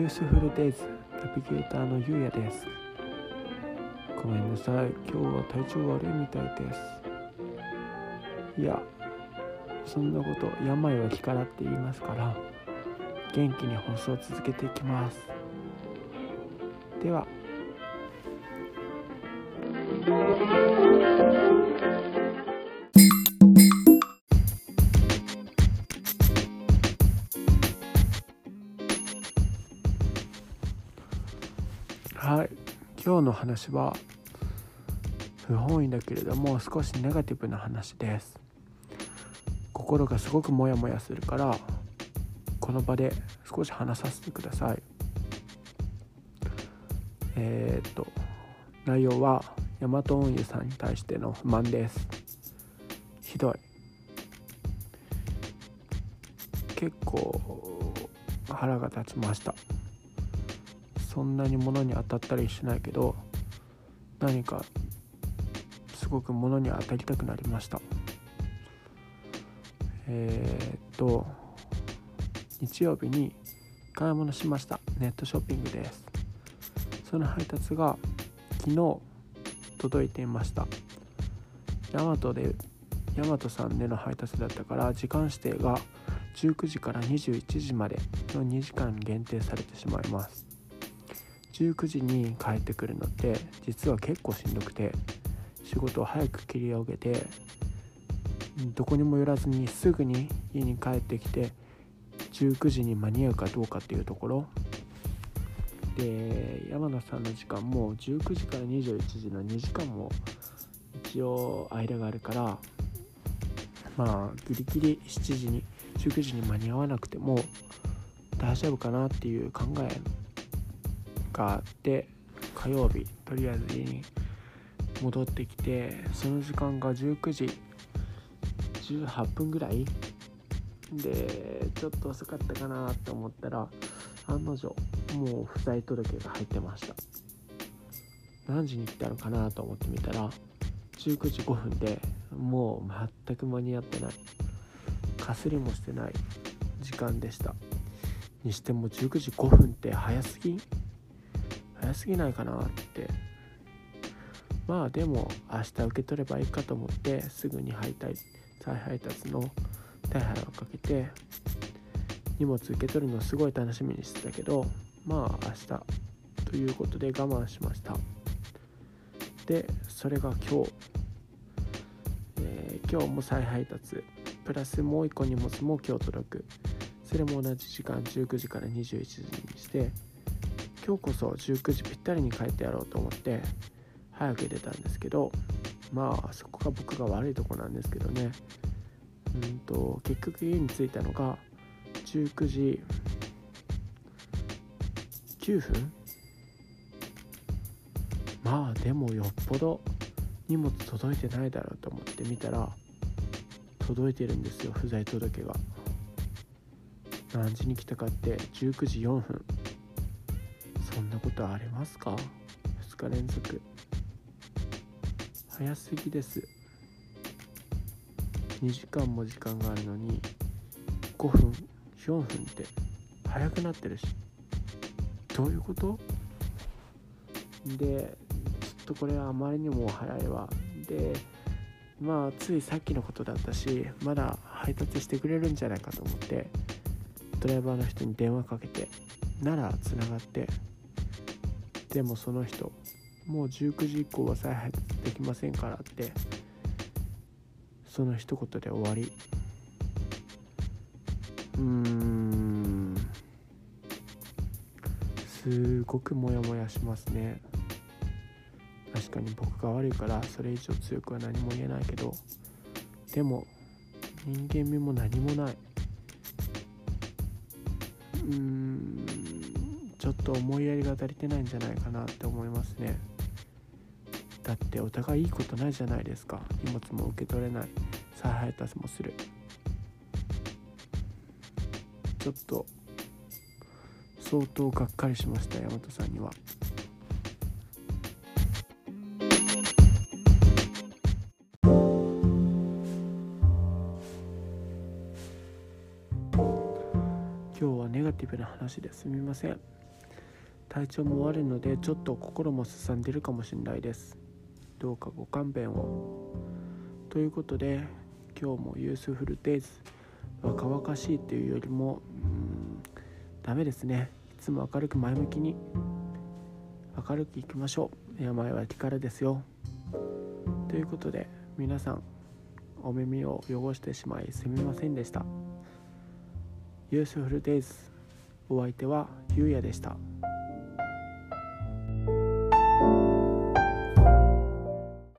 ュースフルデイズナビゲーターのゆうやです。ごめんなさい。今日は体調悪いみたいです。いやそんなこと病は気からって言いますから元気に放送を続けていきます。では。今日の話は不本意だけれども少しネガティブな話です。心がすごくモヤモヤするからこの場で少し話させてください。えー、っと内容はヤマト運輸さんに対しての不満です。ひどい。結構腹が立ちました。そんなに物に当たったりしないけど何かすごく物に当たりたくなりました。えー、っと日曜日に買い物しました。ネットショッピングです。その配達が昨日届いていました。ヤマトでヤマトさんでの配達だったから時間指定が19時から21時までの2時間限定されてしまいます。19時に帰ってくるのって実は結構しんどくて仕事を早く切り上げてどこにも寄らずにすぐに家に帰ってきて19時に間に合うかどうかっていうところ。で山野さんの時間も19時から21時の2時間も一応間があるからまあギリギリ7時に19時に間に合わなくても大丈夫かなっていう考えがあって火曜日とりあえず家に戻ってきてその時間が19時18分ぐらい。でちょっと遅かったかなと思ったら案の定もう不在届が入ってました。何時に来たのかなと思ってみたら19時5分でもう全く間に合ってない。かすりもしてない時間でした。にしても19時5分って早すぎ？早すぎないかなって。まあでも明日受け取ればいいかと思ってすぐに配達再配達の手配をかけて荷物受け取るのすごい楽しみにしてたけどまあ明日ということで我慢しました。でそれが今日、えー、今日も再配達。プラスもう一個荷物も今日届く。それも同じ時間19時から21時にして今日こそ19時ぴったりに帰ってやろうと思って早く出たんですけどまあそこが僕が悪いとこなんですけどね。うんと結局家に着いたのが19時9分？まあでもよっぽど荷物届いてないだろうと思って見たら届いてるんですよ不在届が。何時に来たかって19時4分。そんなことありますか？2日連続。早すぎです。2時間も時間があるのに5分4分って早くなってるし。どういうこと？でちょっとこれはあまりにも早いわ。でまあついさっきのことだったしまだ配達してくれるんじゃないかと思ってドライバーの人に電話かけてならつながってでもその人もう19時以降は再配達できませんからってその一言で終わり。うーん。すごくモヤモヤしますね。確かに僕が悪いからそれ以上強くは何も言えないけど。でも人間味も何もない。うーん。ちょっと思いやりが足りてないんじゃないかなって思いますね。だってお互いいいことないじゃないですか。荷物も受け取れない。再配達もする。ちょっと相当がっかりしました大和さんには。今日はネガティブな話ですみません。体調も悪いのでちょっと心もすさんでるかもしれないです。どうかご勘弁を。ということで今日もユースフルデイズ。若々しいっていうよりもうんダメですね。いつも明るく前向きに。明るくいきましょう。病は気からですよ。ということで皆さんお耳を汚してしまいすみませんでした。ユースフルデイズ。お相手はゆうやでした。